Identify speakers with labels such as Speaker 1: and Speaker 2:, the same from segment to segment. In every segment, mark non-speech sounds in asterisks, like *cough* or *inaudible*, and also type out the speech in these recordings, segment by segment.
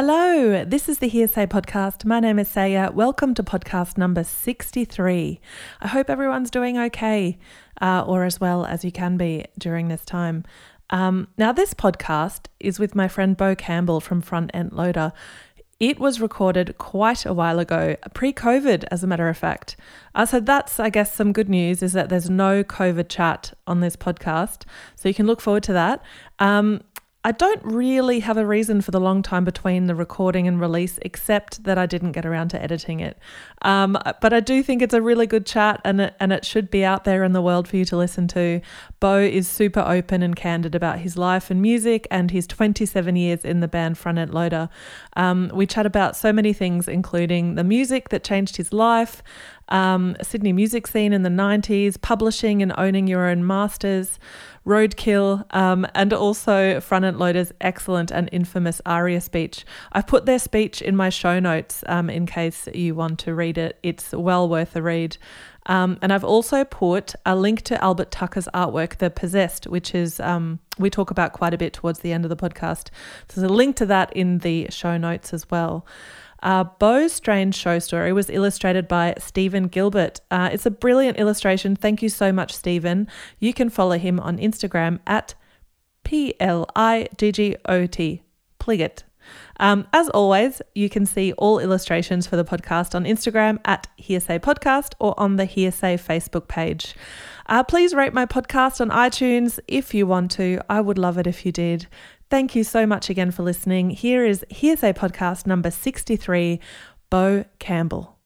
Speaker 1: Hello, this is the Hearsay Podcast. My name is Saya. Welcome to podcast number 63. I hope everyone's doing okay, uh, or as well as you can be during this time. Um, now, this podcast is with my friend Bo Campbell from Front End Loader. It was recorded quite a while ago, pre COVID, as a matter of fact. Uh, so, that's, I guess, some good news is that there's no COVID chat on this podcast. So, you can look forward to that. Um, I don't really have a reason for the long time between the recording and release, except that I didn't get around to editing it. Um, but I do think it's a really good chat, and it, and it should be out there in the world for you to listen to. Bo is super open and candid about his life and music, and his 27 years in the band Front End Loader. Um, we chat about so many things, including the music that changed his life, um, Sydney music scene in the 90s, publishing and owning your own masters, roadkill, um, and also Front End Loader's excellent and infamous ARIA speech. I've put their speech in my show notes um, in case you want to read it. It's well worth a read. Um, and I've also put a link to Albert Tucker's artwork, The Possessed, which is um, we talk about quite a bit towards the end of the podcast. So there's a link to that in the show notes as well. Uh, Bo's Strange Show Story was illustrated by Stephen Gilbert. Uh, it's a brilliant illustration. Thank you so much, Stephen. You can follow him on Instagram at P L I G G O T, Pligot. Um, as always, you can see all illustrations for the podcast on Instagram at Hearsay Podcast or on the Hearsay Facebook page. Uh, please rate my podcast on iTunes if you want to. I would love it if you did. Thank you so much again for listening. Here is Hearsay Podcast number 63, Bo Campbell.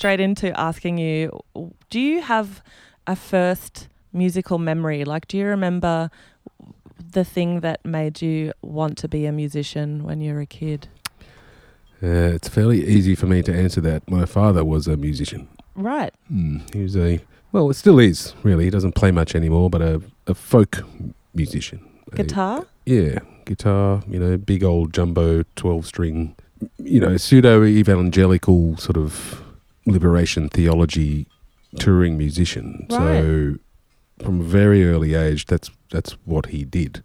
Speaker 1: Straight into asking you do you have a first musical memory? Like, do you remember the thing that made you want to be a musician when you were a kid?
Speaker 2: Uh, it's fairly easy for me to answer that. My father was a musician.
Speaker 1: Right.
Speaker 2: Mm, he was a, well, it still is, really. He doesn't play much anymore, but a, a folk musician. A-
Speaker 1: Guitar?
Speaker 2: yeah, guitar, you know, big old jumbo 12 string, you know, pseudo evangelical sort of liberation theology touring musician. So from a very early age, that's that's what he did.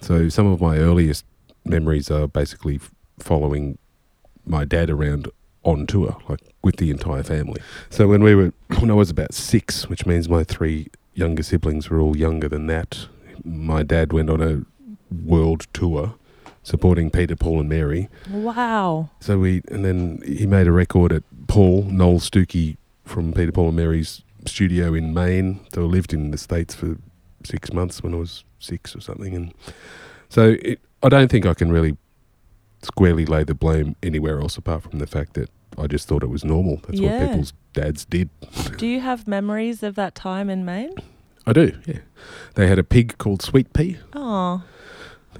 Speaker 2: So some of my earliest memories are basically following my dad around on tour, like with the entire family. So when we were, *clears throat* when I was about six, which means my three younger siblings were all younger than that, my dad went on a world tour supporting Peter, Paul, and Mary.
Speaker 1: Wow.
Speaker 2: So we, and then he made a record at Paul Noel Stookey from Peter, Paul, and Mary's studio in Maine. So I lived in the States for six months when I was six or something. And so it, I don't think I can really squarely lay the blame anywhere else apart from the fact that I just thought it was normal. That's
Speaker 1: Yeah.
Speaker 2: what people's dads did.
Speaker 1: Do you have memories of that time in Maine?
Speaker 2: I do, yeah. They had a pig called Sweet Pea.
Speaker 1: Oh,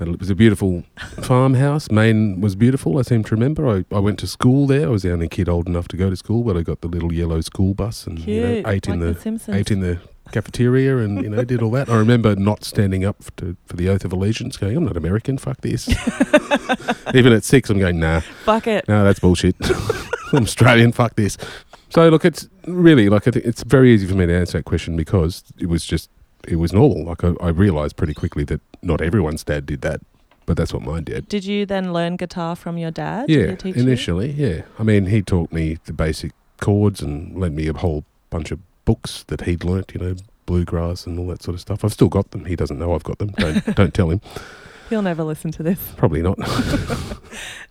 Speaker 2: It was a beautiful farmhouse. Maine was beautiful, I seem to remember. I, I went to school there. I was the only kid old enough to go to school, but I got the little yellow school bus and
Speaker 1: cute.
Speaker 2: you know, ate in the,
Speaker 1: the
Speaker 2: ate in the cafeteria and you know did all that. I remember not standing up for, to, for the oath of allegiance, going, "I'm not American. Fuck this." *laughs* Even at six, I'm going, "Nah,
Speaker 1: fuck it.
Speaker 2: no, that's bullshit. *laughs* *laughs* I'm Australian. Fuck this." So look, it's really like I think it's very easy for me to answer that question because it was just it was normal. Like I, I realized pretty quickly that not everyone's dad did that, but that's what mine did.
Speaker 1: Did you then learn guitar from your dad?
Speaker 2: Yeah, initially, yeah. I mean, he taught me the basic chords and lent me a whole bunch of books that he'd learnt, you know, bluegrass and all that sort of stuff. I've still got them. He doesn't know I've got them. Don't *laughs* don't tell him.
Speaker 1: He'll never listen to this.
Speaker 2: Probably not. *laughs*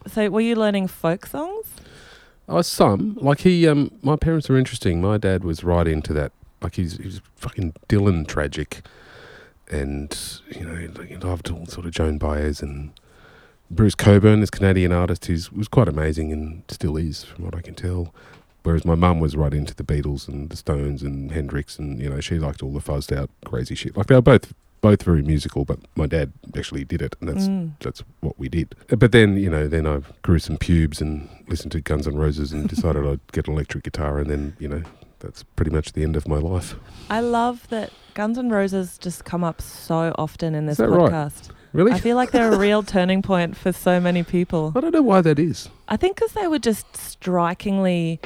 Speaker 1: So, were you learning folk songs?
Speaker 2: Oh, some like he. Um, my parents were interesting. My dad was right into that. Like he's he was fucking Dylan tragic, and you know he loved all sort of Joan Baez and Bruce Cockburn, this Canadian artist, who's was quite amazing and still is, from what I can tell. Whereas my mum was right into the Beatles and the Stones and Hendrix, and you know she liked all the fuzzed out crazy shit. Like they were both both very musical, but my dad actually did it, and that's
Speaker 3: Mm.
Speaker 2: that's what we did. But then, you know, then I grew some pubes and listened to Guns N' Roses and decided *laughs* I'd get an electric guitar, and then, you know, that's pretty much the end of my life.
Speaker 3: I love that Guns N' Roses just come up so often in this
Speaker 2: Is that right?
Speaker 3: podcast.
Speaker 2: Really?
Speaker 3: I feel like they're a real *laughs* turning point for so many people.
Speaker 2: I don't know why that is.
Speaker 3: I think because they were just strikingly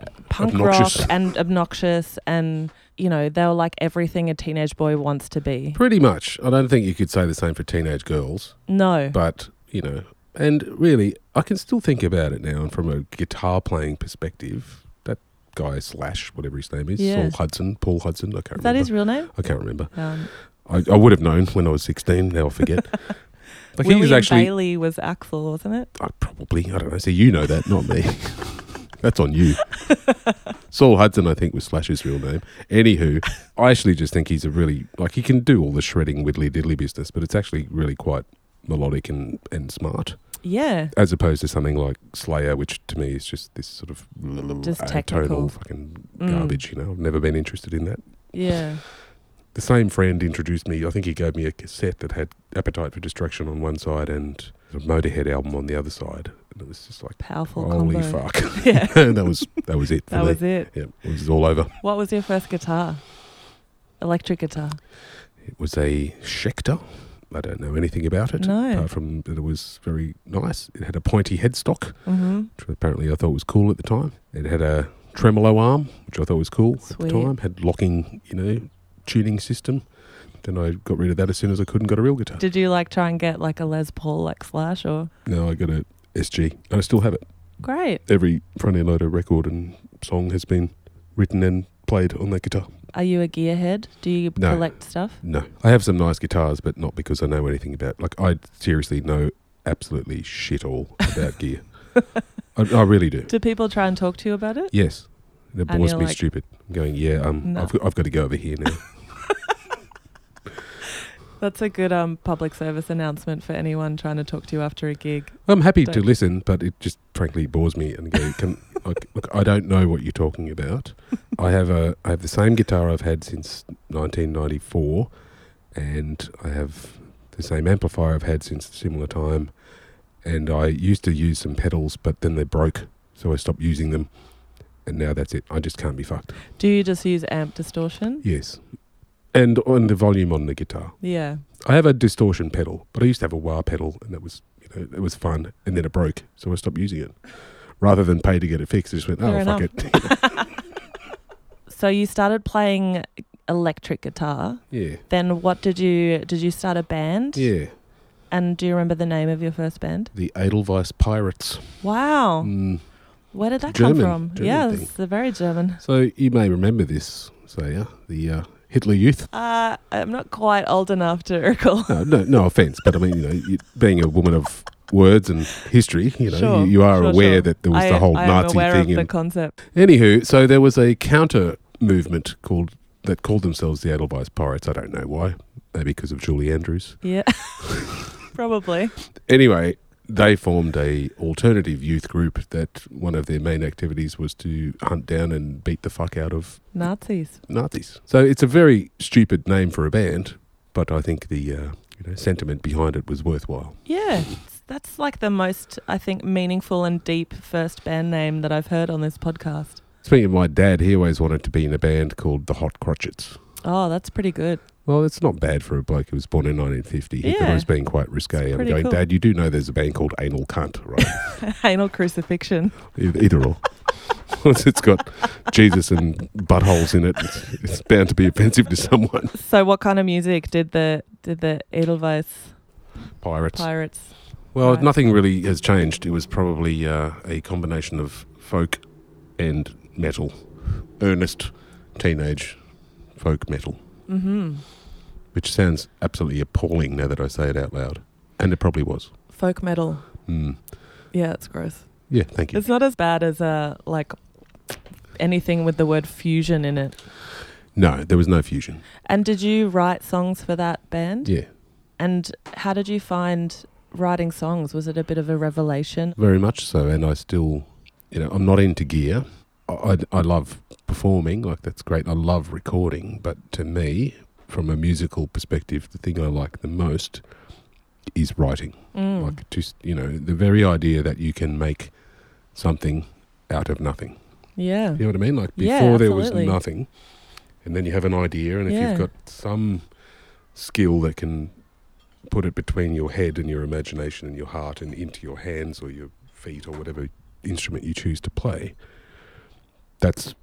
Speaker 3: uh, punk
Speaker 2: Obnoxious.
Speaker 3: rock and obnoxious, and you know they were like everything a teenage boy wants to be.
Speaker 2: Pretty much. I don't think you could say the same for teenage girls,
Speaker 3: No,
Speaker 2: but, you know, and really, I can still think about it now, and from a guitar playing perspective, guy Slash, whatever his name is,
Speaker 3: Yeah.
Speaker 2: Saul Hudson, Paul Hudson, I can't
Speaker 3: is that
Speaker 2: remember.
Speaker 3: his real name?
Speaker 2: I can't remember.
Speaker 3: Um,
Speaker 2: I, I would have known when I was 16. Now I forget. *laughs* like he
Speaker 3: William
Speaker 2: was actually
Speaker 3: Bailey was Axl, wasn't it?
Speaker 2: I probably I don't know. See, you know that, not me. *laughs* That's on you. Saul Hudson, I think, was Slash's real name. Anywho, I actually just think he's a really like he can do all the shredding widdly diddly business, but it's actually really quite melodic and, and smart,
Speaker 3: Yeah,
Speaker 2: as opposed to something like Slayer, which to me is just this sort of
Speaker 3: Just
Speaker 2: atonal
Speaker 3: technical.
Speaker 2: fucking
Speaker 3: Mm.
Speaker 2: garbage. You know, I've never been interested in that.
Speaker 3: yeah.
Speaker 2: The same friend introduced me. I think he gave me a cassette that had Appetite for Destruction on one side and a Motorhead album on the other side, and it was just like,
Speaker 3: Powerful
Speaker 2: holy
Speaker 3: combo.
Speaker 2: fuck! *laughs* *laughs*
Speaker 3: Yeah,
Speaker 2: that was that was it. For
Speaker 3: that
Speaker 2: me.
Speaker 3: was it.
Speaker 2: Yeah, it was all over.
Speaker 3: What was your first guitar? Electric guitar.
Speaker 2: It was a Schecter. I don't know anything about it
Speaker 3: No.
Speaker 2: apart from that it was very nice. It had a pointy headstock,
Speaker 3: Mm-hmm.
Speaker 2: which apparently I thought was cool at the time. It had a tremolo arm, which I thought was cool
Speaker 3: Sweet.
Speaker 2: at the time. Had locking, you know, tuning system. Then I got rid of that as soon as I could and got a real guitar.
Speaker 3: Did you like try and get like a Les Paul like Slash or?
Speaker 2: No, I got a SG, and I still have it.
Speaker 3: Great.
Speaker 2: Every front end loader record and song has been written and played on that guitar.
Speaker 3: Are you a gearhead? Do you
Speaker 2: No.
Speaker 3: collect stuff?
Speaker 2: No, I have some nice guitars, but not because I know anything about. Like I seriously know absolutely shit all about gear. *laughs* I, I really do.
Speaker 3: Do people try and talk to you about it?
Speaker 2: Yes, it bores me
Speaker 3: like-
Speaker 2: stupid. I'm going, yeah, um,
Speaker 3: No.
Speaker 2: I've, got, I've got to go over here now. *laughs*
Speaker 3: That's a good um public service announcement for anyone trying to talk to you after a gig.
Speaker 2: I'm happy to
Speaker 3: Don't-
Speaker 2: listen, but it just frankly bores me. And go, can like, look, I don't know what you're talking about. *laughs* I have a, I have the same guitar I've had since 1994, and I have the same amplifier I've had since a similar time. And I used to use some pedals, but then they broke, so I stopped using them. And now that's it. I just can't be fucked.
Speaker 3: Do you just use amp distortion?
Speaker 2: Yes, and on the volume on the guitar.
Speaker 3: Yeah.
Speaker 2: I have a distortion pedal, but I used to have a wah pedal, and that was you know it was fun, and then it broke, so I stopped using it. Rather than pay to get it fixed, I just went, oh
Speaker 3: Fair
Speaker 2: fuck
Speaker 3: enough.
Speaker 2: it. *laughs*
Speaker 3: So you started playing electric guitar.
Speaker 2: yeah,
Speaker 3: Then what did you did you start a band?
Speaker 2: yeah.
Speaker 3: And do you remember the name of your first band?
Speaker 2: The Edelweiss Pirates.
Speaker 3: Wow.
Speaker 2: Mm.
Speaker 3: Where did that
Speaker 2: German-
Speaker 3: come from?
Speaker 2: German
Speaker 3: yeah,
Speaker 2: thing.
Speaker 3: it's the very German.
Speaker 2: So you may remember this, Saya, the uh, Hitler Youth.
Speaker 3: Uh, I'm not quite old enough to *laughs* recall.
Speaker 2: No, no, no offense, but I mean, you know, you, being a woman of words and history, you know,
Speaker 3: Sure,
Speaker 2: you, you are
Speaker 3: sure,
Speaker 2: aware
Speaker 3: sure.
Speaker 2: that there was
Speaker 3: I,
Speaker 2: the whole
Speaker 3: I
Speaker 2: Nazi
Speaker 3: am aware
Speaker 2: thing.
Speaker 3: of the concept.
Speaker 2: Anywho, so there was a counter movement called that called themselves the Edelweiss Pirates. I don't know why. Maybe because of Julie Andrews.
Speaker 3: Yeah, *laughs* probably.
Speaker 2: Anyway, they formed a alternative youth group that one of their main activities was to hunt down and beat the fuck out of
Speaker 3: Nazis.
Speaker 2: Nazis. So it's a very stupid name for a band, but I think the uh, you know sentiment behind it was worthwhile.
Speaker 3: Yeah, that's like the most I think meaningful and deep first band name that I've heard on this podcast.
Speaker 2: Speaking of my dad, he always wanted to be in a band called the Hot Crotchets.
Speaker 3: Oh, that's pretty good.
Speaker 2: Well, it's not bad for a bloke who was born in 1950. He
Speaker 3: Yeah.
Speaker 2: Was being quite risque. I'm going,
Speaker 3: cool.
Speaker 2: Dad, you do know there's a band called Anal Cunt, right? *laughs*
Speaker 3: Anal crucifixion.
Speaker 2: either, either or. It's got Jesus and buttholes in it, it's, it's bound to be offensive to someone.
Speaker 3: So, what kind of music did the did the Edelweiss
Speaker 2: Pirates.
Speaker 3: pirates?
Speaker 2: Well,
Speaker 3: Right.
Speaker 2: nothing really has changed. It was probably uh, a combination of folk and metal, earnest teenage folk metal,
Speaker 3: Mm-hmm.
Speaker 2: which sounds absolutely appalling now that I say it out loud. And it probably was.
Speaker 3: Folk metal.
Speaker 2: Mm.
Speaker 3: Yeah, it's gross.
Speaker 2: Yeah, thank you.
Speaker 3: It's not as bad as uh like anything with the word fusion in it.
Speaker 2: No, there was no fusion.
Speaker 3: And did you write songs for that band?
Speaker 2: Yeah,
Speaker 3: And how did you find writing songs? Was it a bit of a revelation?
Speaker 2: very much so. And I still, you know, I'm not into gear. I, I, love performing, like that's great. I love recording, but to me, from a musical perspective, the thing I like the most is writing.
Speaker 3: Mm.
Speaker 2: Like just you know, the very idea that you can make something out of nothing.
Speaker 3: yeah.
Speaker 2: You know what I mean? Like
Speaker 3: Yeah,
Speaker 2: before there was nothing, and then you have an idea, and if
Speaker 3: Yeah.
Speaker 2: you've got some skill that can put it between your head and your imagination and your heart and into your hands or your feet or whatever instrument you choose to play, that's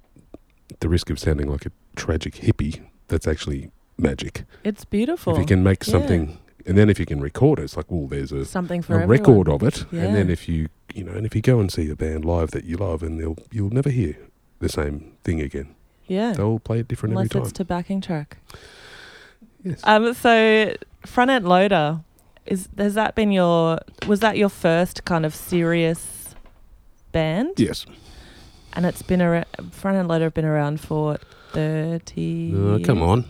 Speaker 2: the risk of sounding like a tragic hippie. That's actually magic.
Speaker 3: It's beautiful.
Speaker 2: If you can make
Speaker 3: Yeah.
Speaker 2: something, and then if you can record it, it's like, well, there's a
Speaker 3: Something for
Speaker 2: a record of it,
Speaker 3: Yeah.
Speaker 2: and then if you you know, and if you go and see a band live that you love, and they'll you'll never hear the same thing again.
Speaker 3: Yeah.
Speaker 2: They'll play it different
Speaker 3: Unless
Speaker 2: every time.
Speaker 3: it's to backing track.
Speaker 2: yes.
Speaker 3: Um, so front end loader is has that been your was that your first kind of serious band?
Speaker 2: yes.
Speaker 3: And it's been around front end loader have been around for thirty.
Speaker 2: Uh, come on.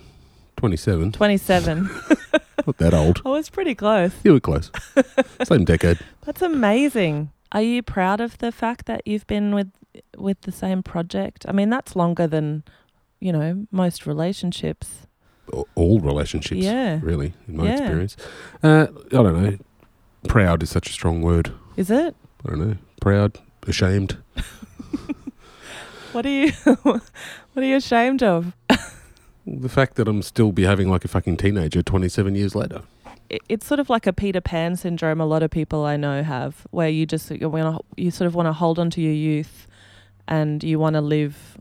Speaker 2: Twenty-seven.
Speaker 3: twenty seven. *laughs* *laughs*
Speaker 2: Not that old.
Speaker 3: I was pretty close.
Speaker 2: You were close. *laughs* Same decade.
Speaker 3: That's amazing. Are you proud of the fact that you've been with with the same project? I mean, that's longer than you know most relationships.
Speaker 2: All relationships.
Speaker 3: Yeah.
Speaker 2: Really, in my
Speaker 3: Yeah.
Speaker 2: experience. Uh, I don't know. Proud is such a strong word.
Speaker 3: Is it?
Speaker 2: I don't know. Proud, ashamed. *laughs*
Speaker 3: What are you *laughs* What are you ashamed of? *laughs*
Speaker 2: The fact that I'm still behaving like a fucking teenager 27 years later.
Speaker 3: it's sort of like a Peter Pan syndrome. A lot of people I know have, where you just you, wanna, you sort of want to hold on to your youth, and you want to live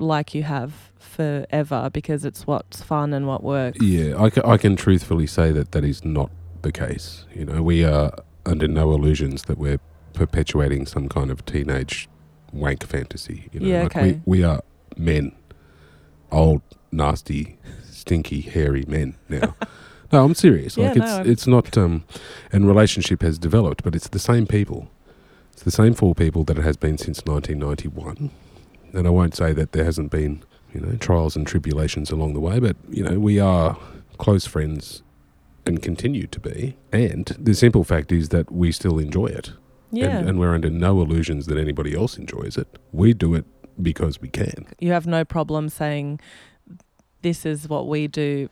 Speaker 3: like you have forever because it's what's fun and what works.
Speaker 2: Yeah, I, ca- I can truthfully say that that is not the case. You know, we are under no illusions that we're perpetuating some kind of teenage wank fantasy. You know,
Speaker 3: Yeah,
Speaker 2: like
Speaker 3: okay.
Speaker 2: we, we are men, old, nasty, stinky, hairy men now. *laughs* no, I'm serious.
Speaker 3: Yeah,
Speaker 2: like
Speaker 3: no,
Speaker 2: it's
Speaker 3: I'm-
Speaker 2: it's not. Um, and relationship has developed, but it's the same people. It's the same four people that it has been since 1991. And I won't say that there hasn't been, you know, trials and tribulations along the way, but you know, we are close friends and continue to be. And the simple fact is that we still enjoy it.
Speaker 3: Yeah,
Speaker 2: And, and we're under no illusions that anybody else enjoys it. We do it because we can.
Speaker 3: you have no problem saying this is what we do.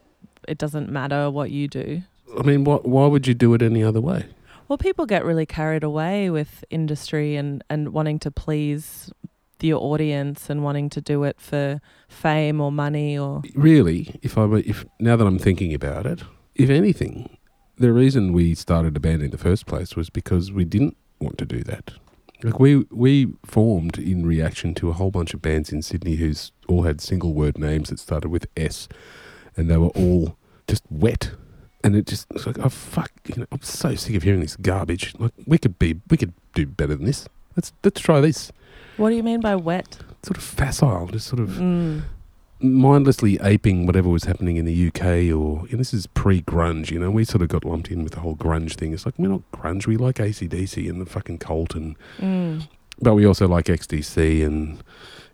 Speaker 3: It doesn't matter what you do.
Speaker 2: I mean, why, why would you do it any other way?
Speaker 3: Well, people get really carried away with industry and, and wanting to please your audience and wanting to do it for fame or money or
Speaker 2: Really, if I were, if now that I'm thinking about it, if anything, the reason we started a band in the first place was because we didn't want to do that. Like we we formed in reaction to a whole bunch of bands in Sydney who's all had single word names that started with S, and they were all just wet. And it just it's like oh fuck, you know, I'm so sick of hearing this garbage. Like we could be we could do better than this. Let's let's try this.
Speaker 3: What do you mean by wet?
Speaker 2: Sort of facile, just sort of
Speaker 3: Mm.
Speaker 2: mindlessly aping whatever was happening in the UK or and this is pre-grunge, you know, we sort of got lumped in with the whole grunge thing. It's like we're not grunge, we like ACDC and the fucking cult and
Speaker 3: Mm.
Speaker 2: but we also like XTC and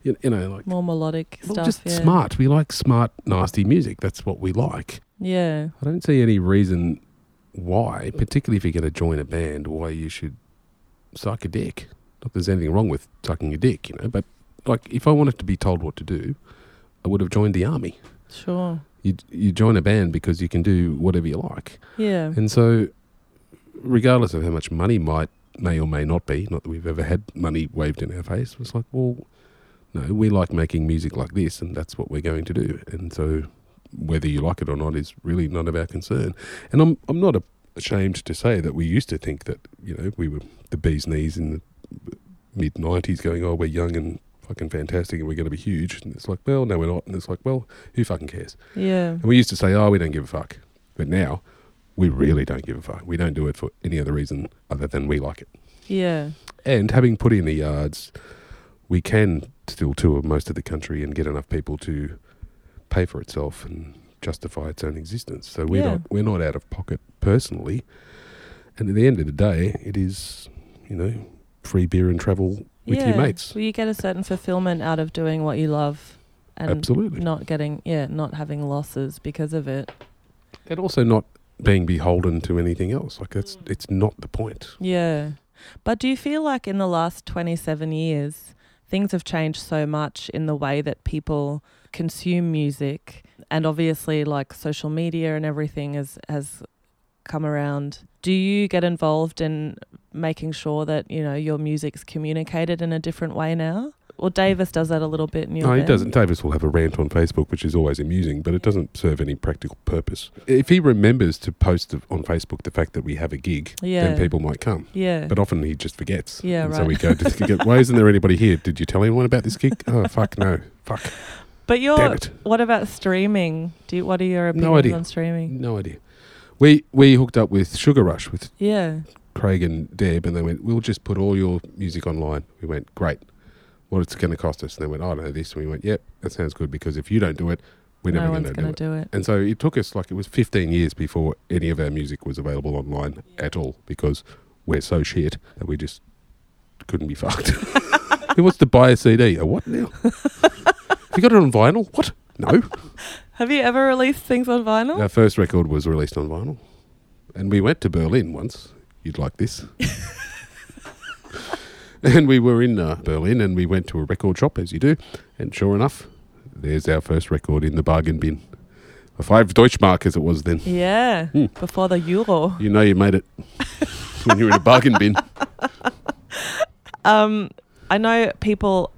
Speaker 2: you you know like
Speaker 3: More melodic
Speaker 2: well,
Speaker 3: stuff.
Speaker 2: just
Speaker 3: yeah.
Speaker 2: smart. We like smart, nasty music. That's what we like.
Speaker 3: Yeah.
Speaker 2: I don't see any reason why, particularly if you're going to join a band, why you should suck a dick. Not that there's anything wrong with sucking a dick, you know, but like if I wanted to be told what to do, I would have joined the army.
Speaker 3: Sure.
Speaker 2: You you join a band because you can do whatever you like,
Speaker 3: Yeah.
Speaker 2: and so regardless of how much money might may or may not be, not that we've ever had money waved in our face, it's like, well, no, we like making music like this, and that's what we're going to do, and so whether you like it or not is really none of our concern. And I'm I'm not a, ashamed to say that we used to think that you know we were the bee's knees in the mid '90s, going, oh, we're young and fucking fantastic, and we're going to be huge, and it's like, well, no, we're not, and it's like, well, who fucking cares?
Speaker 3: Yeah.
Speaker 2: And we used to say, oh, we don't give a fuck. But now, we really don't give a fuck. We don't do it for any other reason other than we like it.
Speaker 3: Yeah.
Speaker 2: And having put in the yards, we can still tour most of the country and get enough people to pay for itself and justify its own existence. So we're
Speaker 3: Yeah.
Speaker 2: not we're not out of pocket personally. And at the end of the day, it is, you know, free beer and travel with
Speaker 3: yeah.
Speaker 2: your mates.
Speaker 3: Well, you get a certain fulfillment out of doing what you love and
Speaker 2: Absolutely.
Speaker 3: not getting, yeah, not having losses because of it.
Speaker 2: And also not being beholden to anything else. Like that's mm. it's not the point.
Speaker 3: Yeah. But do you feel like in the last 27 years, things have changed so much in the way that people consume music? and obviously like social media and everything has has come around. Do you get involved in making sure that you know your music's communicated in a different way now? Well, Davis does that a little bit in your.
Speaker 2: No, he
Speaker 3: band.
Speaker 2: doesn't. Davis will have a rant on Facebook, which is always amusing, but it doesn't serve any practical purpose. If he remembers to post on Facebook the fact that we have a gig,
Speaker 3: Yeah.
Speaker 2: then people might come.
Speaker 3: Yeah.
Speaker 2: But often he just forgets.
Speaker 3: Yeah,
Speaker 2: and So we go, to, why isn't there anybody here? Did you tell anyone about this gig? Oh, fuck, no. Fuck.
Speaker 3: But you're. What about streaming? Do you, what are your opinions
Speaker 2: No idea.
Speaker 3: on streaming?
Speaker 2: No idea. We, we hooked up with Sugar Rush with
Speaker 3: Yeah.
Speaker 2: Craig and Deb, and they went, "We'll just put all your music online." We went, "Great." What it's going to cost us? And they went, "I don't know this." And we went, "Yep, that sounds good because if you don't do it, we're
Speaker 3: no
Speaker 2: never
Speaker 3: one's
Speaker 2: going to
Speaker 3: going
Speaker 2: do
Speaker 3: to
Speaker 2: it."
Speaker 3: do it.
Speaker 2: And so it took us like it was 15 years before any of our music was available online at all because we're so shit that we just couldn't be fucked. *laughs* Who wants to buy a CD? A what now? *laughs* Have you got it on vinyl? What? No.
Speaker 3: Have you ever released things on vinyl?
Speaker 2: Our first record was released on vinyl, and we went to Berlin once. You'd like this. *laughs* and we were in uh, Berlin, and we went to a record shop, as you do, and sure enough, there's our first record in the bargain bin. A five Deutschmark, as it was then.
Speaker 3: Yeah.
Speaker 2: Hmm.
Speaker 3: Before the euro.
Speaker 2: You know you made it *laughs* when you're in a bargain bin.
Speaker 3: Um, I know people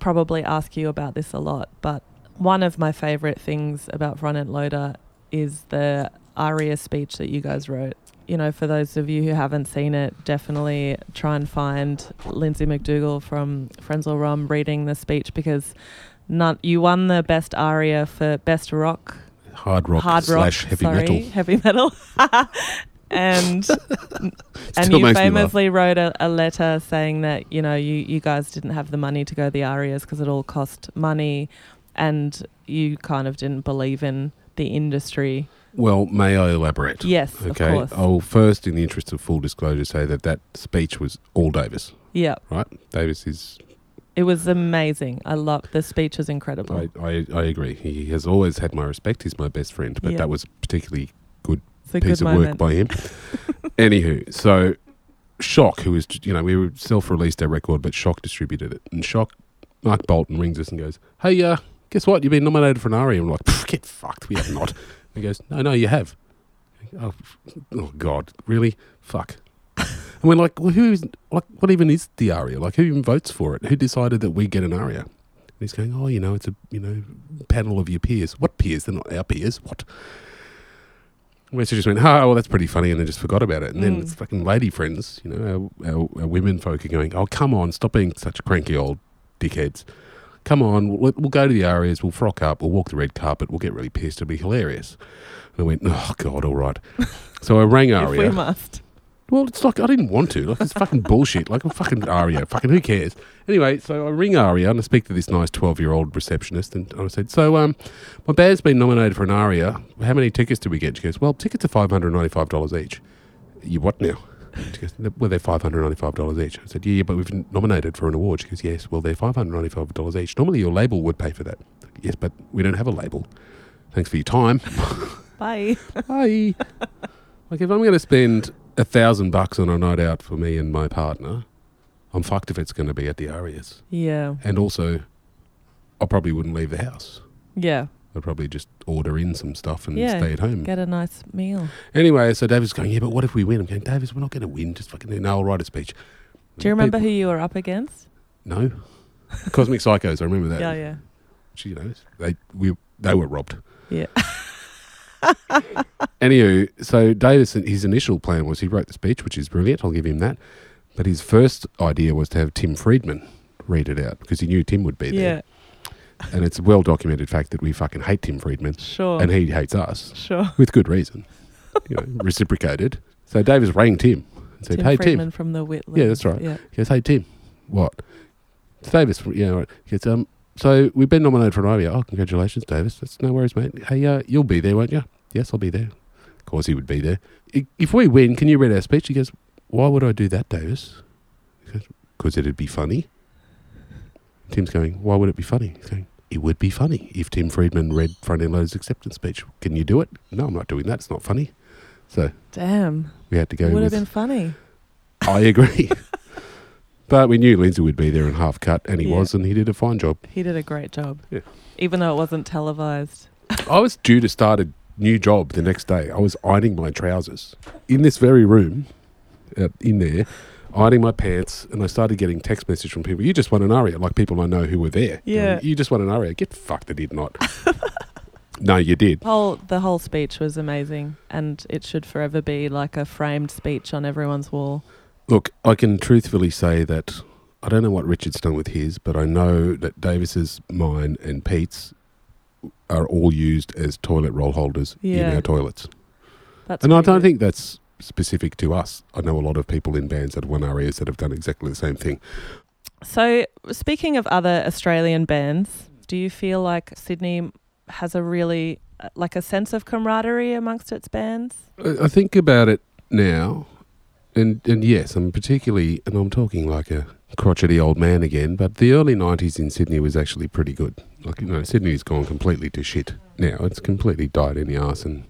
Speaker 3: probably ask you about this a lot, but one of my favorite things about Front End Loader is the ARIA speech that you guys wrote. You know, for those of you who haven't seen it, definitely try and find Lindsay McDougall from Frenzal Rum reading the speech because none, you won the best ARIA for best rock
Speaker 2: Hard rock
Speaker 3: hard rock
Speaker 2: slash heavy
Speaker 3: sorry,
Speaker 2: metal.
Speaker 3: heavy metal *laughs* and *laughs* and you
Speaker 2: makes me laugh.
Speaker 3: famously wrote a, a letter saying that you know you, you guys didn't have the money to go the arias because it all cost money and you kind of didn't believe in the industry
Speaker 2: Well, may I elaborate?
Speaker 3: yes
Speaker 2: Okay.
Speaker 3: of course
Speaker 2: I'll first, in the interest of full disclosure, say that that speech was all Davis,
Speaker 3: yeah
Speaker 2: right? Davis is
Speaker 3: it was amazing i love the speech was incredible
Speaker 2: I, I, I agree. He has always had my respect. He's my best friend, but
Speaker 3: Yeah.
Speaker 2: that was particularly
Speaker 3: good
Speaker 2: piece
Speaker 3: good
Speaker 2: of
Speaker 3: moment
Speaker 2: work by him. *laughs* Anywho, so Shock, who is you know we self-released our record, but Shock distributed it, and Shock Mark Bolton rings us and goes, "Hey, uh, guess what? You've been nominated for an ARIA." I'm like, "Get fucked, we have not." he goes, "No, no, you have." Oh, oh God, really? Fuck. And we're like, well, who's like, what even is the ARIA? Like, who even votes for it? Who decided that we get an ARIA? And he's going, oh, you know, it's a you know panel of your peers. What peers? They're not our peers. What? We just went, oh, well, that's pretty funny, and then just forgot about it. And then
Speaker 3: Mm.
Speaker 2: it's fucking lady friends, you know, our, our, our women folk are going, oh, come on, stop being such cranky old dickheads. Come on, we'll, we'll go to the Arias, we'll frock up, we'll walk the red carpet, we'll get really pissed, it'll be hilarious. And I went, oh, God, all right. *laughs* So I rang
Speaker 3: if we must
Speaker 2: Well, it's like I didn't want to. Like it's fucking bullshit. Like a fucking Aria. Fucking who cares? Anyway, so I ring Aria and I speak to this nice twelve-year-old receptionist, and I said, "So, um, my band's been nominated for an Aria. How many tickets do we get?" She goes, "Well, tickets are five hundred ninety-five dollars each." You what now? She goes, "Well, they're five hundred ninety-five dollars each." I said, "Yeah, yeah, but we've been nominated for an award." She goes, "Yes, well, they're five hundred ninety-five dollars each. Normally, your label would pay for that." Yes, but we don't have a label. Thanks for your time. *laughs*
Speaker 3: bye
Speaker 2: Bye. like if I'm going to spend a thousand bucks on a night out for me and my partner, I'm fucked if it's going to be at the Arias.
Speaker 3: yeah
Speaker 2: And also, I probably wouldn't leave the house.
Speaker 3: yeah
Speaker 2: I'd probably just order in some stuff and
Speaker 3: Yeah,
Speaker 2: stay at home.
Speaker 3: get a nice meal
Speaker 2: Anyway, so David's going, yeah, but what if we win? I'm going, Davis, we're not going to win. Just fucking, no, I'll write a speech.
Speaker 3: do you remember who you were up against
Speaker 2: No. *laughs* Cosmic Psychos, I remember that.
Speaker 3: yeah yeah
Speaker 2: Which, you know, they, we, they were robbed.
Speaker 3: yeah *laughs*
Speaker 2: Anywho, so Davis, his initial plan was he wrote the speech, which is brilliant. I'll give him that. But his first idea was to have Tim Freedman read it out because he knew Tim would be there.
Speaker 3: yeah
Speaker 2: And it's a well documented fact that we fucking hate Tim Freedman
Speaker 3: sure
Speaker 2: and he hates us
Speaker 3: sure
Speaker 2: with good reason. You know, *laughs* reciprocated. So Davis rang Tim and said,
Speaker 3: Tim
Speaker 2: Hey,
Speaker 3: Freedman
Speaker 2: Tim.
Speaker 3: from the Whitlams.
Speaker 2: Yeah, that's right.
Speaker 3: Yeah.
Speaker 2: He goes, Hey, Tim. What? It's Davis. From, yeah, right. He goes, um, so we've been nominated for an Ivy. Oh, congratulations, Davis. That's no worries, mate. Hey, uh, you'll be there, won't you? Yes, I'll be there. Of course, he would be there. If we win, can you read our speech? He goes, Why would I do that, Davis? Because it'd be funny. Tim's going, Why would it be funny? He's going, It would be funny if Tim Freedman read Front End Loader's acceptance speech. Can you do it? No, I'm not doing that. It's not funny. So
Speaker 3: Damn.
Speaker 2: we had to go
Speaker 3: It would have been funny. *laughs*
Speaker 2: I agree. *laughs* but we knew Lindsay would be there in half cut, and he
Speaker 3: Yeah.
Speaker 2: was, and he did a fine job.
Speaker 3: He did a great job.
Speaker 2: Yeah.
Speaker 3: Even though it wasn't televised. *laughs*
Speaker 2: I was due to start a new job the next day. I was ironing my trousers in this very room, uh, in there, ironing my pants, and I started getting text message from people. You just won an aria, like people I know who were there.
Speaker 3: Yeah.
Speaker 2: Going, you just won an aria. Get fucked. I did not. *laughs* no, you did.
Speaker 3: Whole the whole speech was amazing, and it should forever be like a framed speech on everyone's wall.
Speaker 2: Look, I can truthfully say that I don't know what Richard's done with his, but I know that Davis's, mine, and Pete's are all used as toilet roll holders in our toilets.
Speaker 3: That's
Speaker 2: and I don't think that's specific to us. I know a lot of people in bands that won arias that have done exactly the same thing.
Speaker 3: So, speaking of other Australian bands, do you feel like Sydney has a really uh, like a sense of camaraderie amongst its bands?
Speaker 2: I I think about it now, and and yes, I'm particularly, and I'm talking like a crotchety old man again, but the early '90s in Sydney was actually pretty good. Like you know, Sydney's gone completely to shit now. It's completely died in the arse, and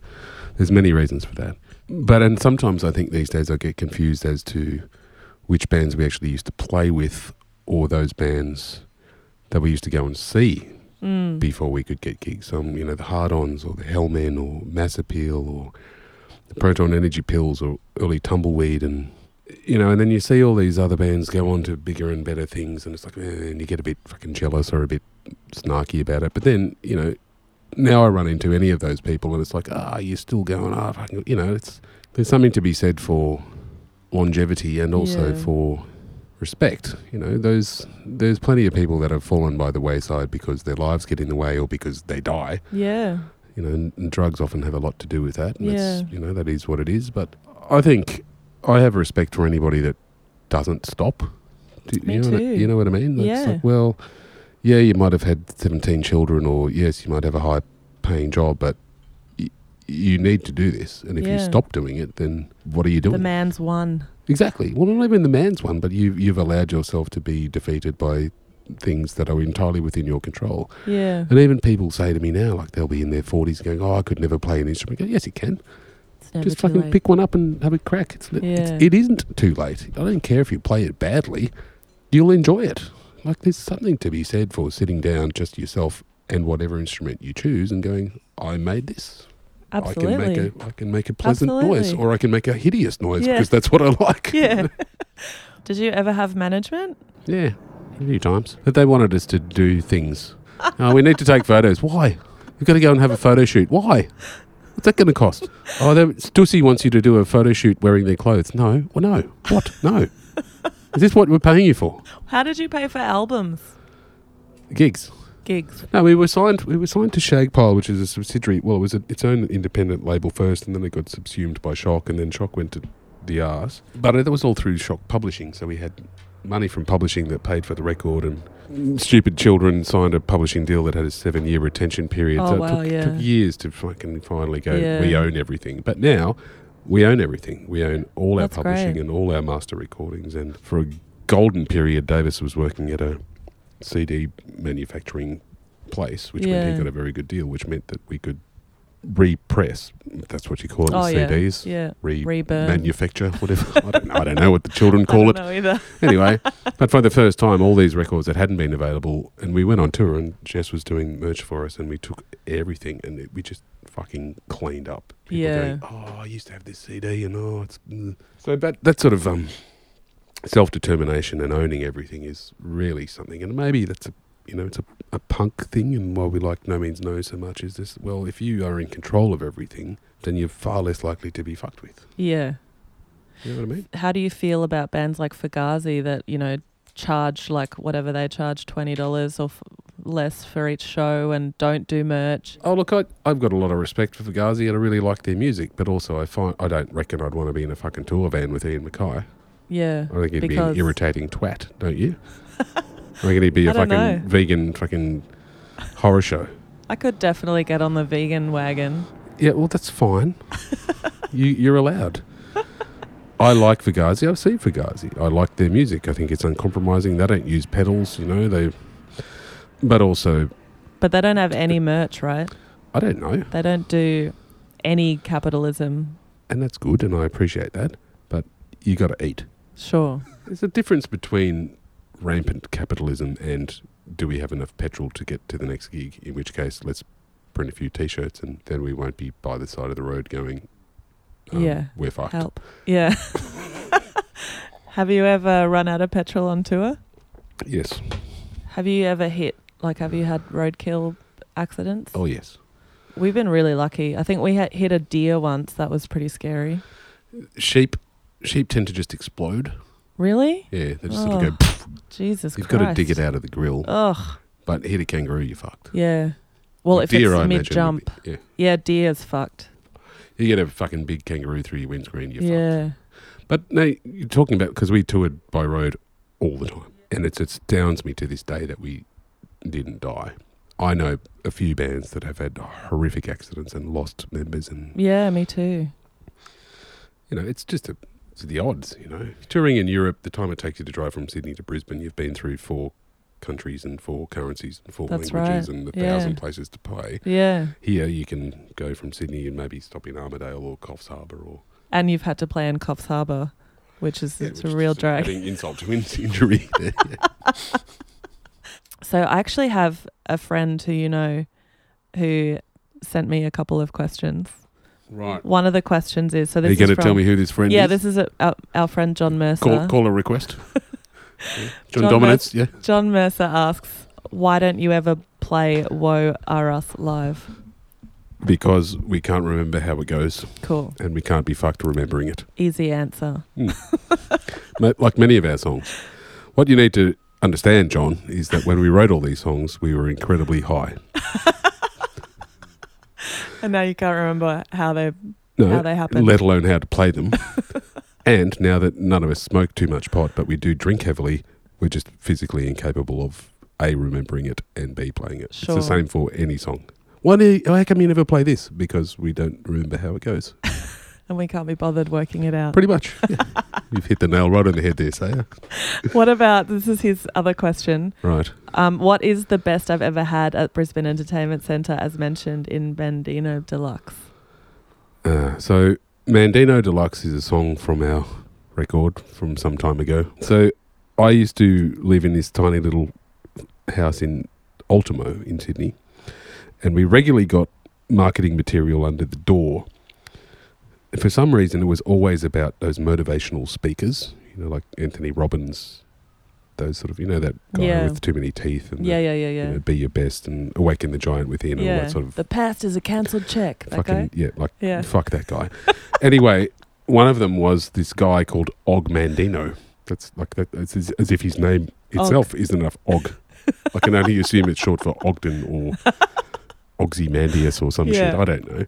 Speaker 2: there's many reasons for that. But and sometimes I think these days I get confused as to which bands we actually used to play with, or those bands that we used to go and see
Speaker 3: Mm.
Speaker 2: before we could get gigs. Um, you know, the Hard Ons or the Hellmen or Mass Appeal or the Proton Energy Pills or early Tumbleweed and you know, and then you see all these other bands go on to bigger and better things and it's like, eh, and you get a bit fucking jealous or a bit snarky about it. But then, you know, now I run into any of those people and it's like, ah, you're still going, ah, fucking, you know, it's, there's something to be said for longevity and also
Speaker 3: Yeah.
Speaker 2: for respect. You know, those there's plenty of people that have fallen by the wayside because their lives get in the way or because they die.
Speaker 3: Yeah.
Speaker 2: You know, and, and drugs often have a lot to do with that. And that's,
Speaker 3: Yeah.
Speaker 2: you know, that is what it is. But I think I have respect for anybody that doesn't stop. Do,
Speaker 3: Me
Speaker 2: you know What I,
Speaker 3: too.
Speaker 2: you know what I mean?
Speaker 3: Yeah.
Speaker 2: like, well, yeah, you might have had 17 children or yes, you might have a high paying job, but y- you need to do this. And if you
Speaker 3: Yeah.
Speaker 2: stop doing it, then what are you doing?
Speaker 3: The man's one.
Speaker 2: Exactly. Well, not even the man's one, but you've you've allowed yourself to be defeated by things that are entirely within your control.
Speaker 3: Yeah.
Speaker 2: And even people say to me now, like they'll be in their forties, going, "Oh, I could never play an instrument." I go, yes, you can.
Speaker 3: It's never
Speaker 2: Just
Speaker 3: too
Speaker 2: fucking
Speaker 3: late.
Speaker 2: pick one up and have a crack. It's,
Speaker 3: Yeah.
Speaker 2: it's it isn't too late. I don't care if you play it badly. You'll enjoy it. Like there's something to be said for sitting down just yourself and whatever instrument you choose and going, "I made this."
Speaker 3: Absolutely.
Speaker 2: I can make a I can make a pleasant noise, or I can make a hideous noise
Speaker 3: Yeah.
Speaker 2: because that's what I like.
Speaker 3: yeah. *laughs* Did you ever have management?
Speaker 2: Yeah, a few times. But they wanted us to do things. oh, *laughs* we need to take photos. Why? We've got to go and have a photo shoot. Why? What's that going to cost? Oh, Stussy wants you to do a photo shoot wearing their clothes. No. Well, no. What? No. *laughs* Is this what we're paying you for?
Speaker 3: How did you pay for albums?
Speaker 2: Gigs.
Speaker 3: Gigs.
Speaker 2: No, we were signed. We were signed to Shagpile, which is a subsidiary. Well, it was a, its own independent label first, and then it got subsumed by Shock, and then Shock went to the R's. But it was all through Shock Publishing, so we had money from publishing that paid for the record, and stupid children signed a publishing deal that had a seven-year retention period.
Speaker 3: Oh,
Speaker 2: so it
Speaker 3: wow,
Speaker 2: took,
Speaker 3: yeah.
Speaker 2: took years to fucking finally go.
Speaker 3: Yeah.
Speaker 2: We own everything, but now we own everything. We own all
Speaker 3: That's
Speaker 2: our publishing
Speaker 3: great.
Speaker 2: and all our master recordings. And for a golden period, Davis was working at a CD manufacturing place, which meant he got a very good deal, which meant that we could repress, that's what you call it,
Speaker 3: Oh,
Speaker 2: the
Speaker 3: yeah.
Speaker 2: CDs,
Speaker 3: Yeah.
Speaker 2: re
Speaker 3: Reburn.
Speaker 2: manufacture, whatever. *laughs* I, don't know, I don't know what the children *laughs* call it.
Speaker 3: either. *laughs*
Speaker 2: Anyway, but for the first time, all these records that hadn't been available, and we went on tour, and Jess was doing merch for us, and we took everything, and it, we just fucking cleaned up. People
Speaker 3: Yeah.
Speaker 2: going, oh, I used to have this CD, and oh, it's mm." so that that sort of um, self determination and owning everything is really something, and maybe that's a you know it's a, a punk thing, and why we like No Means No so much is this. Well, if you are in control of everything, then you're far less likely to be fucked with.
Speaker 3: Yeah.
Speaker 2: You know what I mean?
Speaker 3: How do you feel about bands like Fugazi that, you know, charge like whatever they charge $20 or f- less for each show and don't do merch?
Speaker 2: Oh look, I, I've got a lot of respect for Fugazi, and I really like their music. But also, I find I don't reckon I'd want to be in a fucking tour van with Ian MacKaye.
Speaker 3: Yeah.
Speaker 2: I think he'd be an irritating twat, don't you? I reckon he'd be *laughs* a fucking
Speaker 3: know.
Speaker 2: vegan fucking horror show.
Speaker 3: I could definitely get on the vegan wagon.
Speaker 2: Yeah, well, that's fine. *laughs* you you're allowed. I like Fugazi. I've seen Fugazi. I like their music. I think it's uncompromising. They don't use pedals, you know. They, but also,
Speaker 3: But they don't have any merch, right?
Speaker 2: I don't know.
Speaker 3: They don't do any capitalism.
Speaker 2: and that's good, and I appreciate that. But you got to eat.
Speaker 3: Sure.
Speaker 2: There's a difference between rampant capitalism and do we have enough petrol to get to the next gig? In which case, let's print a few T-shirts, and then we won't be by the side of the road going, um,
Speaker 3: Yeah.
Speaker 2: we're fucked.
Speaker 3: Help. Yeah. *laughs* have you ever run out of petrol on tour?
Speaker 2: Yes.
Speaker 3: Have you ever hit, like, have you had roadkill accidents?
Speaker 2: Oh yes.
Speaker 3: We've been really lucky. I think we had hit a deer once. That was pretty scary.
Speaker 2: Sheep. Sheep tend to just explode.
Speaker 3: Really?
Speaker 2: Yeah, they just sort of
Speaker 3: Oh,
Speaker 2: go. "Pff,"
Speaker 3: Jesus
Speaker 2: You've
Speaker 3: Christ.
Speaker 2: got to dig it out of the grill.
Speaker 3: Ugh.
Speaker 2: But hit a kangaroo, you're fucked.
Speaker 3: Yeah. Well, if
Speaker 2: Deer, I
Speaker 3: it's
Speaker 2: imagine, would
Speaker 3: mid jump.
Speaker 2: be- Yeah.
Speaker 3: Yeah, deer's fucked.
Speaker 2: You get a fucking big kangaroo through your windscreen, you're fucked.
Speaker 3: yeah.
Speaker 2: But no, you're talking about because we toured by road all the time, and it's, it astounds me to this day that we didn't die. I know a few bands that have had horrific accidents and lost members, and
Speaker 3: Yeah, me too.
Speaker 2: you know it's just a, the odds. You know, touring in Europe, the time it takes you to drive from Sydney to Brisbane, you've been through four countries and four currencies and four
Speaker 3: That's
Speaker 2: languages
Speaker 3: right.
Speaker 2: and a
Speaker 3: Yeah.
Speaker 2: thousand places to play.
Speaker 3: Yeah.
Speaker 2: Here, you can go from Sydney and maybe stop in Armidale or Coffs Harbour or
Speaker 3: And you've had to play in Coffs Harbour, which is
Speaker 2: Yeah,
Speaker 3: it's
Speaker 2: which
Speaker 3: a real
Speaker 2: just
Speaker 3: drag.
Speaker 2: Adding insult to injury. *laughs* there, yeah.
Speaker 3: So I actually have a friend who you know who sent me a couple of questions.
Speaker 2: Right.
Speaker 3: One of the questions is so
Speaker 2: Are you going to tell me who this friend
Speaker 3: Yeah,
Speaker 2: is?
Speaker 3: this is a, our, our friend John Mercer.
Speaker 2: Call, call a request. *laughs* Yeah. John,
Speaker 3: John
Speaker 2: Dominance, yeah.
Speaker 3: John Mercer asks, "Why don't you ever play Woe Are Us live?"
Speaker 2: Because we can't remember how it goes
Speaker 3: Cool,
Speaker 2: and we can't be fucked remembering it.
Speaker 3: easy answer. Hmm. *laughs*
Speaker 2: Ma- Like many of our songs. What you need to understand, John, is that when we wrote all these songs, we were incredibly high. *laughs* *laughs*
Speaker 3: And now you can't remember how they
Speaker 2: No,
Speaker 3: how they happened.
Speaker 2: let alone how to play them. *laughs* and now that none of us smoke too much pot, but we do drink heavily, we're just physically incapable of A, remembering it, and B, playing it.
Speaker 3: Sure.
Speaker 2: It's the same for any song. Why do you, how come you never play this? Because we don't remember how it goes. *laughs*
Speaker 3: and we can't be bothered working it out.
Speaker 2: Pretty much. Yeah. *laughs* *laughs* You've hit the nail right on the head there, Saya.
Speaker 3: what about this? Is his other question?
Speaker 2: Right.
Speaker 3: Um, what is the best I've ever had at Brisbane Entertainment Centre, as mentioned in Mandino Deluxe?
Speaker 2: Uh, so, Mandino Deluxe is a song from our record from some time ago. So, I used to live in this tiny little house in Ultimo in Sydney, and we regularly got marketing material under the door. And for some reason, it was always about those motivational speakers, you know, like Anthony Robbins, those sort of, you know, that guy
Speaker 3: Yeah.
Speaker 2: with too many teeth and the,
Speaker 3: Yeah, yeah, yeah,
Speaker 2: you
Speaker 3: yeah.
Speaker 2: know, be your best and awaken the giant within and all that sort of
Speaker 3: the past is a cancelled check. That
Speaker 2: fucking
Speaker 3: guy.
Speaker 2: yeah, like
Speaker 3: Yeah.
Speaker 2: fuck that guy. *laughs* anyway, one of them was this guy called Og Mandino. That's like that. It's as, as if his name itself isn't enough. Og. I can only assume it's short for Ogden or *laughs* Ozymandias or some shit. I don't know.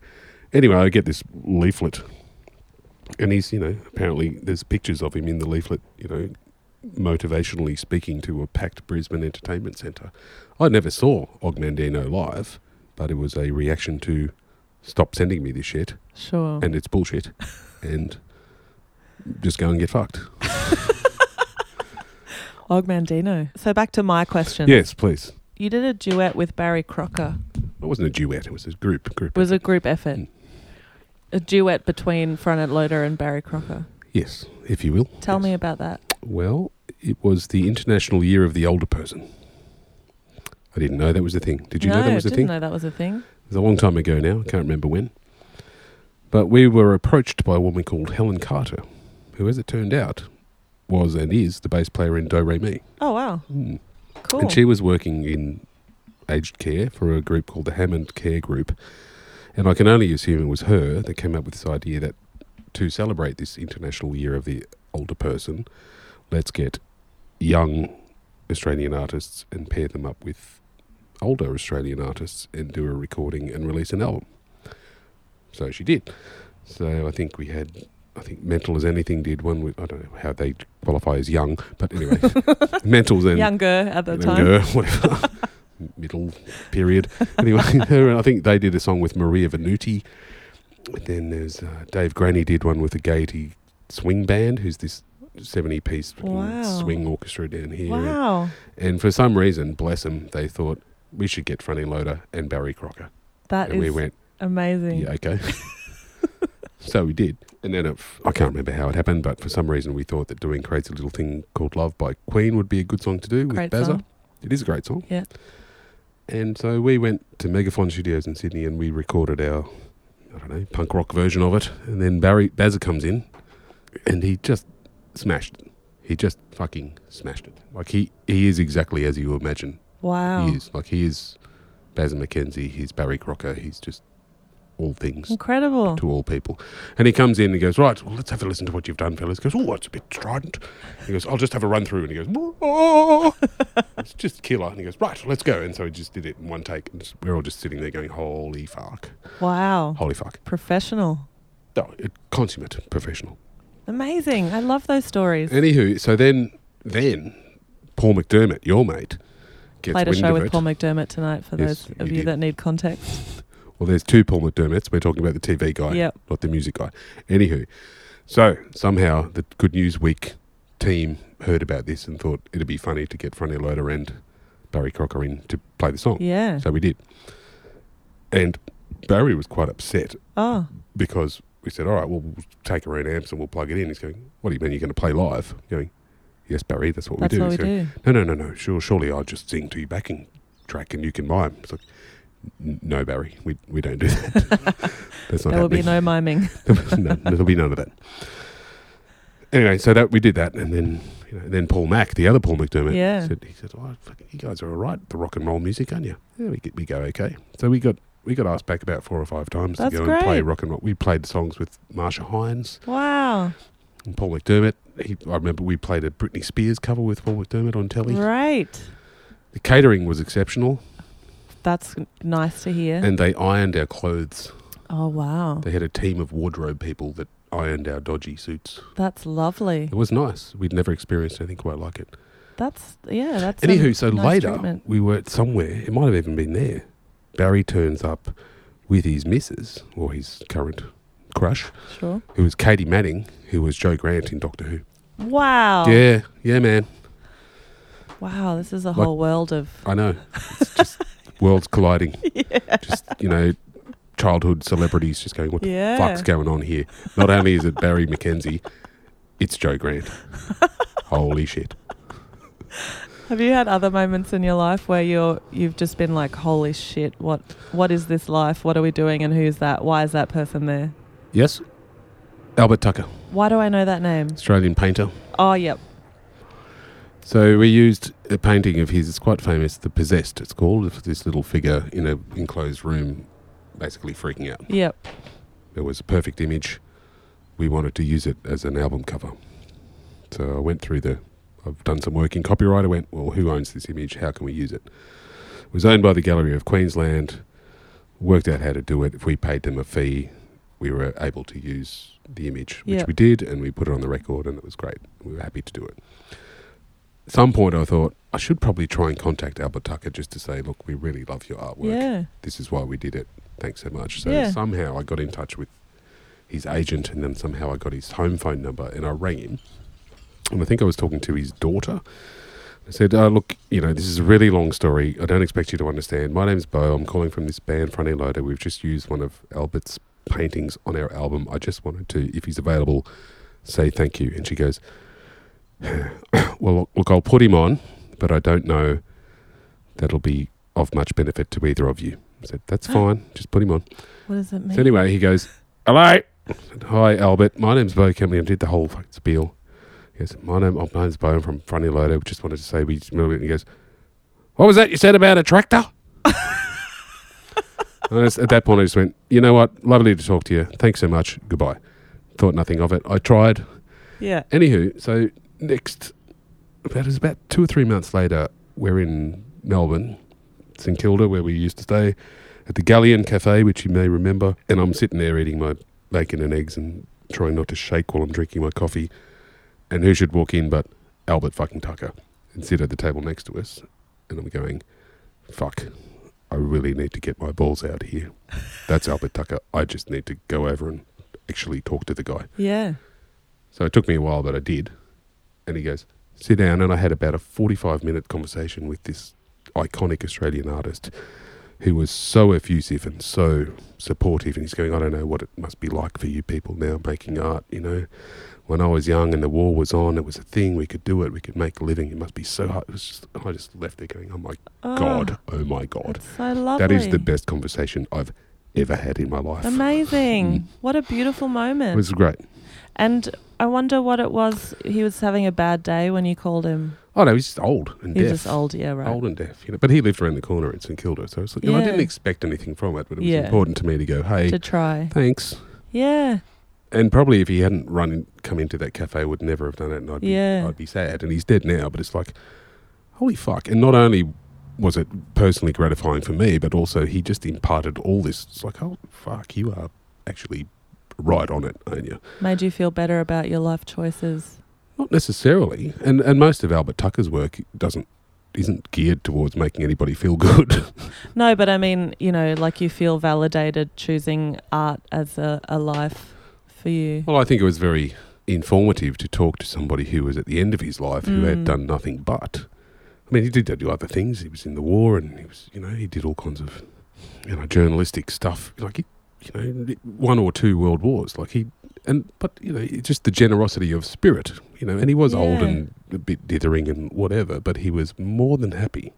Speaker 2: Anyway, I get this leaflet, and he's you know apparently there's pictures of him in the leaflet. You know, motivationally speaking to a packed Brisbane entertainment centre. I never saw Og Mandino live, but it was a reaction to stop sending me this shit
Speaker 3: Sure.
Speaker 2: and it's bullshit *laughs* and just go and get fucked. *laughs*
Speaker 3: Og Mandino. So back to my question.
Speaker 2: Yes, please.
Speaker 3: You did a duet with Barry Crocker.
Speaker 2: It wasn't a duet, it was a group group.
Speaker 3: It was a group effort.
Speaker 2: Mm.
Speaker 3: A duet between Front End Loader and Barry Crocker.
Speaker 2: yes, if you will.
Speaker 3: Tell
Speaker 2: Yes.
Speaker 3: me about that.
Speaker 2: Well, it was the International Year of the Older Person. I didn't know that was a thing. Did you
Speaker 3: no,
Speaker 2: know that was a thing?
Speaker 3: I didn't know that was a thing.
Speaker 2: It was a long time ago now. I can't remember when. But we were approached by a woman called Helen Carter, who, as it turned out, was and is the bass player in Do Re Mi.
Speaker 3: Oh wow,
Speaker 2: Mm.
Speaker 3: cool.
Speaker 2: And she was working in aged care for a group called the Hammond Care Group. And I can only assume it was her that came up with this idea that to celebrate this International Year of the Older Person, let's get young Australian artists and pair them up with older Australian artists and do a recording and release an album. So she did. So I think we had, I think Mental as Anything did one with, I don't know how they qualify as young, but anyway, *laughs* Mentals and
Speaker 3: Younger at the
Speaker 2: and
Speaker 3: time.
Speaker 2: Whatever. Middle period. Anyway, *laughs* and I think they did a song with Maria Venuti. Then there's uh, Dave Graney did one with the Gaiety Swing Band, who's this 70 piece
Speaker 3: Wow.
Speaker 2: swing orchestra down here. And,
Speaker 3: Wow,
Speaker 2: and for some reason, bless them, they thought we should get Front End Loader and Barry Crocker.
Speaker 3: that
Speaker 2: and we went,
Speaker 3: amazing.
Speaker 2: yeah, okay. *laughs* so we did. And then it, I can't remember how it happened, but for some reason we thought that doing Crazy Little Thing Called Love by Queen would be a good song to do with
Speaker 3: Great
Speaker 2: Bazza.
Speaker 3: song.
Speaker 2: It is a great song.
Speaker 3: Yeah.
Speaker 2: And so we went to Megaphone Studios in Sydney and we recorded our, I don't know, punk rock version of it. And then Barry Bazza comes in and he just smashed it. He just fucking smashed it. Like he, he is exactly as you imagine
Speaker 3: Wow.
Speaker 2: he is. Like he is Bazza McKenzie, he's Barry Crocker, he's just all things
Speaker 3: Incredible.
Speaker 2: to all people. And he comes in and he goes, Right, well, let's have a listen to what you've done, fellas. He goes, Oh, it's a bit strident. He goes, I'll just have a run through. And he goes, Oh, it's just killer. And he goes, Right, let's go. And so he just did it in one take. And we're all just sitting there going, Holy fuck.
Speaker 3: Wow.
Speaker 2: Holy fuck.
Speaker 3: Professional.
Speaker 2: No, it, consummate professional.
Speaker 3: Amazing. I love those stories.
Speaker 2: Anywho, so then, then Paul McDermott, your mate, gets
Speaker 3: Played a show with
Speaker 2: it.
Speaker 3: Paul McDermott tonight for
Speaker 2: Yes,
Speaker 3: those of
Speaker 2: you
Speaker 3: you that need context.
Speaker 2: Well, there's two Paul McDermotts. We're talking about the TV guy,
Speaker 3: Yep.
Speaker 2: not the music guy. Anywho, so somehow the Good News Week team heard about this and thought it'd be funny to get Front End Loader and Barry Crocker in to play the song.
Speaker 3: Yeah.
Speaker 2: So we did. And Barry was quite upset
Speaker 3: Oh,
Speaker 2: because we said, all right, well, we'll take our own amps and we'll plug it in. He's going, what do you mean you're going to play live? Going, yes, Barry, that's what
Speaker 3: that's
Speaker 2: we do.
Speaker 3: what we
Speaker 2: going,
Speaker 3: do.
Speaker 2: no, no, no, no. Sure, surely I'll just sing to your backing track and you can mime. It's like, "N- no, Barry, we we don't do that. *laughs* That's not
Speaker 3: There will be no miming. *laughs*
Speaker 2: no, there'll be none of that. Anyway, so that we did that, and then you know, then Paul Mack, the other Paul McDermott,
Speaker 3: Yeah.
Speaker 2: said he said, "Oh, fuck, you guys are all right, the rock and roll music, aren't you? Yeah, we we go okay." So we got we got asked back about four or five times
Speaker 3: That's
Speaker 2: to go and play rock and roll. We played songs with Marcia Hines
Speaker 3: Wow.
Speaker 2: and Paul McDermott. He, I remember we played a Britney Spears cover with Paul McDermott on telly.
Speaker 3: Great.
Speaker 2: The catering was exceptional,
Speaker 3: That's nice to hear.
Speaker 2: and they ironed our clothes.
Speaker 3: oh, wow.
Speaker 2: They had a team of wardrobe people that ironed our dodgy suits.
Speaker 3: That's lovely.
Speaker 2: It was nice. We'd never experienced anything quite like it.
Speaker 3: That's, yeah, that's.
Speaker 2: Anywho, so
Speaker 3: nice
Speaker 2: later
Speaker 3: treatment.
Speaker 2: we were somewhere. It might have even been there. Barry turns up with his missus or his current crush,
Speaker 3: Sure.
Speaker 2: who was Katy Manning, who was Jo Grant in Doctor Who.
Speaker 3: Wow.
Speaker 2: Yeah, yeah, man.
Speaker 3: Wow, this is a
Speaker 2: Like-
Speaker 3: whole world of.
Speaker 2: I know. It's just *laughs* worlds colliding. *laughs* Just you know, childhood celebrities just going, "What the fuck's going on here?" Not only is it Barry McKenzie, it's Jo Grant. *laughs* Holy shit!
Speaker 3: Have you had other moments in your life where you're you've just been like, "Holy shit! What what is this life? What are we doing? And who's that? Why is that person there?
Speaker 2: Yes, Albert Tucker,
Speaker 3: Why do I know that name?
Speaker 2: Australian painter.
Speaker 3: Oh, yep.
Speaker 2: So we used a painting of his. It's quite famous. The Possessed. It's called. This little figure in a enclosed room, basically freaking out.
Speaker 3: Yep.
Speaker 2: It was a perfect image. We wanted to use it as an album cover. So I went through the. I've done some work in copyright. I went, well, who owns this image? How can we use it? It was owned by the Gallery of Queensland. Worked out how to do it. If we paid them a fee, we were able to use the image, which
Speaker 3: Yep.
Speaker 2: we did, and we put it on the record, and it was great. We were happy to do it. At some point, I thought I should probably try and contact Albert Tucker just to say, look, we really love your artwork
Speaker 3: Yeah.
Speaker 2: this is why we did it. Thanks so much. So
Speaker 3: Yeah.
Speaker 2: somehow I got in touch with his agent, and then somehow I got his home phone number, and I rang him. And I think I was talking to his daughter. I said, uh, "Look, you know, this is a really long story. I don't expect you to understand. My name's Bo. I'm calling from this band, Front End Loader. We've just used one of Albert's paintings on our album. I just wanted to, if he's available, say thank you." And she goes, *coughs* "Well, look, look, I'll put him on, but I don't know that'll be of much benefit to either of you." I said, "That's oh. fine. Just put him on."
Speaker 3: What does it mean?
Speaker 2: So anyway, he goes, "Hello, I said, hi Albert. My name's Bo Kemley. I did the whole fucking spiel." He goes, "My name, oh, my name's Bo. I'm from Front End Loader. Just wanted to say we." And he goes, "What was that you said about a tractor?" *laughs* And just- at that point, I just went, "You know what? Lovely to talk to you. Thanks so much. Goodbye." Thought nothing of it. I tried.
Speaker 3: yeah.
Speaker 2: Anywho, so next, about it was about two or three months later, we're in Melbourne, St Kilda, where we used to stay, at the Galleon Cafe, which you may remember. And I'm sitting there eating my bacon and eggs and trying not to shake while I'm drinking my coffee. And who should walk in but Albert fucking Tucker and sit at the table next to us. And I'm going, fuck, I really need to get my balls out here. That's Albert Tucker. I just need to go over and actually talk to the guy.
Speaker 3: Yeah.
Speaker 2: So it took me a while, but I did. And he goes, sit down. And I had about a 45 minute conversation with this iconic Australian artist who was so effusive and so supportive. And he's going, I don't know what it must be like for you people now making art, you know, when I was young and the war was on, it was a thing. We could do it. We could make a living. It must be so hard. It was just, I just left there going, oh my
Speaker 3: Oh,
Speaker 2: God. Oh my God.
Speaker 3: so lovely.
Speaker 2: That is the best conversation I've ever had in my life.
Speaker 3: Amazing.
Speaker 2: Mm.
Speaker 3: What a beautiful moment.
Speaker 2: It was great.
Speaker 3: and I wonder what it was. He was having a bad day when you called him.
Speaker 2: Oh no, he's just old and
Speaker 3: He's
Speaker 2: deaf.
Speaker 3: just old, yeah, right.
Speaker 2: Old and deaf, you know. But he lived around the corner in St Kilda, so it's like, you know, I didn't expect anything from it, but it was
Speaker 3: Yeah.
Speaker 2: important to me to go, hey,
Speaker 3: to try.
Speaker 2: thanks.
Speaker 3: Yeah.
Speaker 2: And probably if he hadn't run in, come into that cafe, would never have done it, and I'd be,
Speaker 3: Yeah.
Speaker 2: I'd be sad. And he's dead now, but it's like, holy fuck! And not only was it personally gratifying for me, but also he just imparted all this. It's like, oh fuck, you are actually right on it, aren't you?
Speaker 3: Made you feel better about your life choices.
Speaker 2: Not necessarily, and and most of Albert Tucker's work doesn't isn't geared towards making anybody feel good. *laughs*
Speaker 3: No, but I mean, you know, like you feel validated choosing art as a, a life for you.
Speaker 2: well, I think it was very informative to talk to somebody who was at the end of his life who had
Speaker 3: Mm.
Speaker 2: done nothing but. I mean, he did do other things. He was in the war, and he was, you know, he did all kinds of, you know, journalistic stuff. Like, he, you know, one or two world wars. Like he, and but you know, just the generosity of spirit. You know, and he was old and a bit dithering and whatever, but he was more than happy.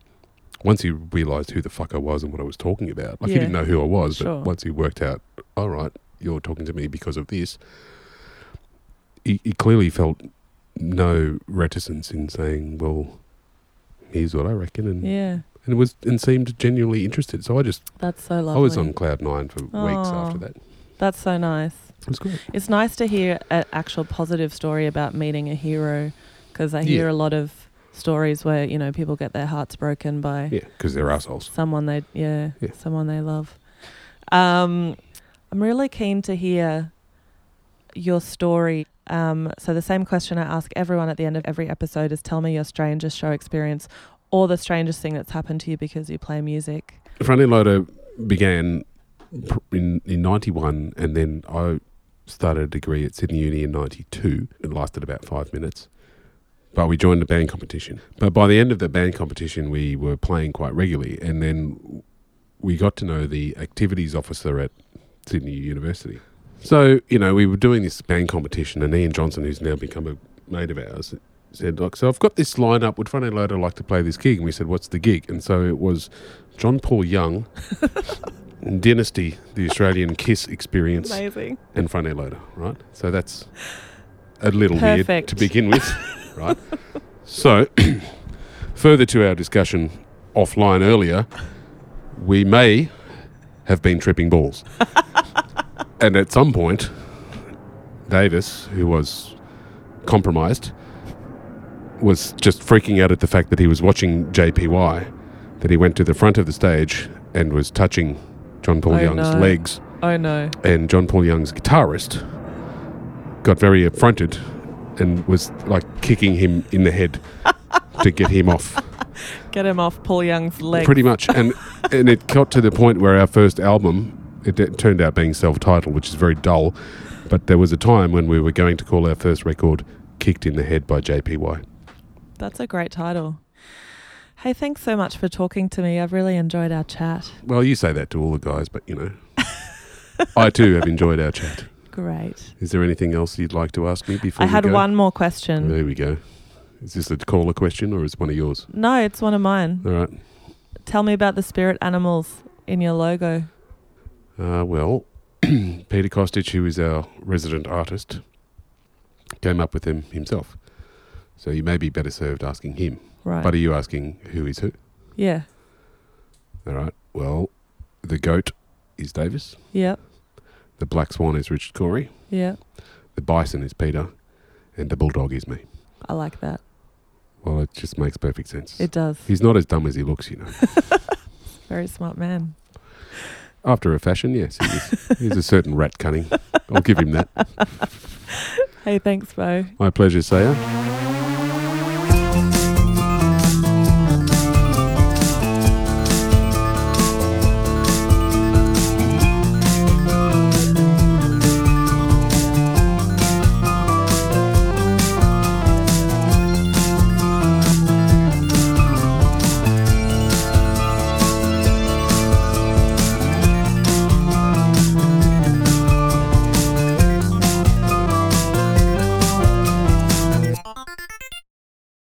Speaker 2: Once he realised who the fuck I was and what I was talking about, like he didn't know who I was,
Speaker 3: Sure.
Speaker 2: but once he worked out, all right, you're talking to me because of this. He, he clearly felt no reticence in saying, "Well, here's what I reckon," and
Speaker 3: Yeah,
Speaker 2: and it was and seemed genuinely interested. So I just
Speaker 3: that's so lovely.
Speaker 2: I was on cloud nine for weeks after that.
Speaker 3: That's so nice.
Speaker 2: It was great.
Speaker 3: It's nice to hear an actual positive story about meeting a hero because I hear
Speaker 2: Yeah.
Speaker 3: a lot of stories where, you know, people get their hearts broken by
Speaker 2: Yeah, because they're assholes.
Speaker 3: someone they yeah,
Speaker 2: Yeah.
Speaker 3: someone they love. Um, I'm really keen to hear your story. Um, so the same question I ask everyone at the end of every episode is tell me your strangest show experience or the strangest thing that's happened to you because you play music.
Speaker 2: Front end loader began in in ninety one, and then I started a degree at Sydney Uni in ninety two. It lasted about five minutes. But we joined the band competition. But by the end of the band competition, we were playing quite regularly, and then we got to know the activities officer at Sydney University. So you know, we were doing this band competition, and Ian Johnson, who's now become a mate of ours, said, "Look, so I've got this lineup. Would front end loader like to play this gig?" And we said, "What's the gig?" And so it was John Paul Young, *laughs* Dynasty, the Australian Kiss experience,
Speaker 3: Amazing.
Speaker 2: and front end loader. Right. So that's a little weird to begin with, *laughs* right? So, *clears throat* further to our discussion offline earlier, we may have been tripping balls, *laughs* and at some point, Davis, who was compromised, was just freaking out at the fact that he was watching JPY, that he went to the front of the stage and was touching John Paul
Speaker 3: Oh,
Speaker 2: Young's
Speaker 3: no.
Speaker 2: legs,
Speaker 3: Oh no.
Speaker 2: and John Paul Young's guitarist got very affronted and was like kicking him in the head to get him off, *laughs*
Speaker 3: Get him off Paul Young's leg.
Speaker 2: pretty much. And and it got to the point where our first album it, it turned out being self-titled, which is very dull. But there was a time when we were going to call our first record "Kicked in the Head" by JPY.
Speaker 3: That's a great title. Hey, thanks so much for talking to me. I've really enjoyed our chat.
Speaker 2: Well, you say that to all the guys, but you know, I too have enjoyed our chat.
Speaker 3: Great.
Speaker 2: Is there anything else you'd like to ask me before
Speaker 3: I had
Speaker 2: go?
Speaker 3: one more question.
Speaker 2: There we go. Is this a caller question or is one of yours?
Speaker 3: No, it's one of mine.
Speaker 2: All right.
Speaker 3: Tell me about the spirit animals in your logo.
Speaker 2: Uh, well, *clears throat* Peter Kostic, who is our resident artist, came up with them himself. So you may be better served asking him.
Speaker 3: Right.
Speaker 2: But are you asking who is who?
Speaker 3: yeah.
Speaker 2: All right. Well, the goat is Davis.
Speaker 3: Yep.
Speaker 2: The black swan is Richard Corey.
Speaker 3: Yeah.
Speaker 2: The bison is Peter. And the bulldog is me.
Speaker 3: I like that.
Speaker 2: Well, it just makes perfect sense.
Speaker 3: It does.
Speaker 2: He's not as dumb as he looks, you know. *laughs*
Speaker 3: Very smart man.
Speaker 2: After a fashion, yes, he is. He's a certain rat cunning. I'll give him that. *laughs*
Speaker 3: Hey, thanks, Bo.
Speaker 2: My pleasure, Saya.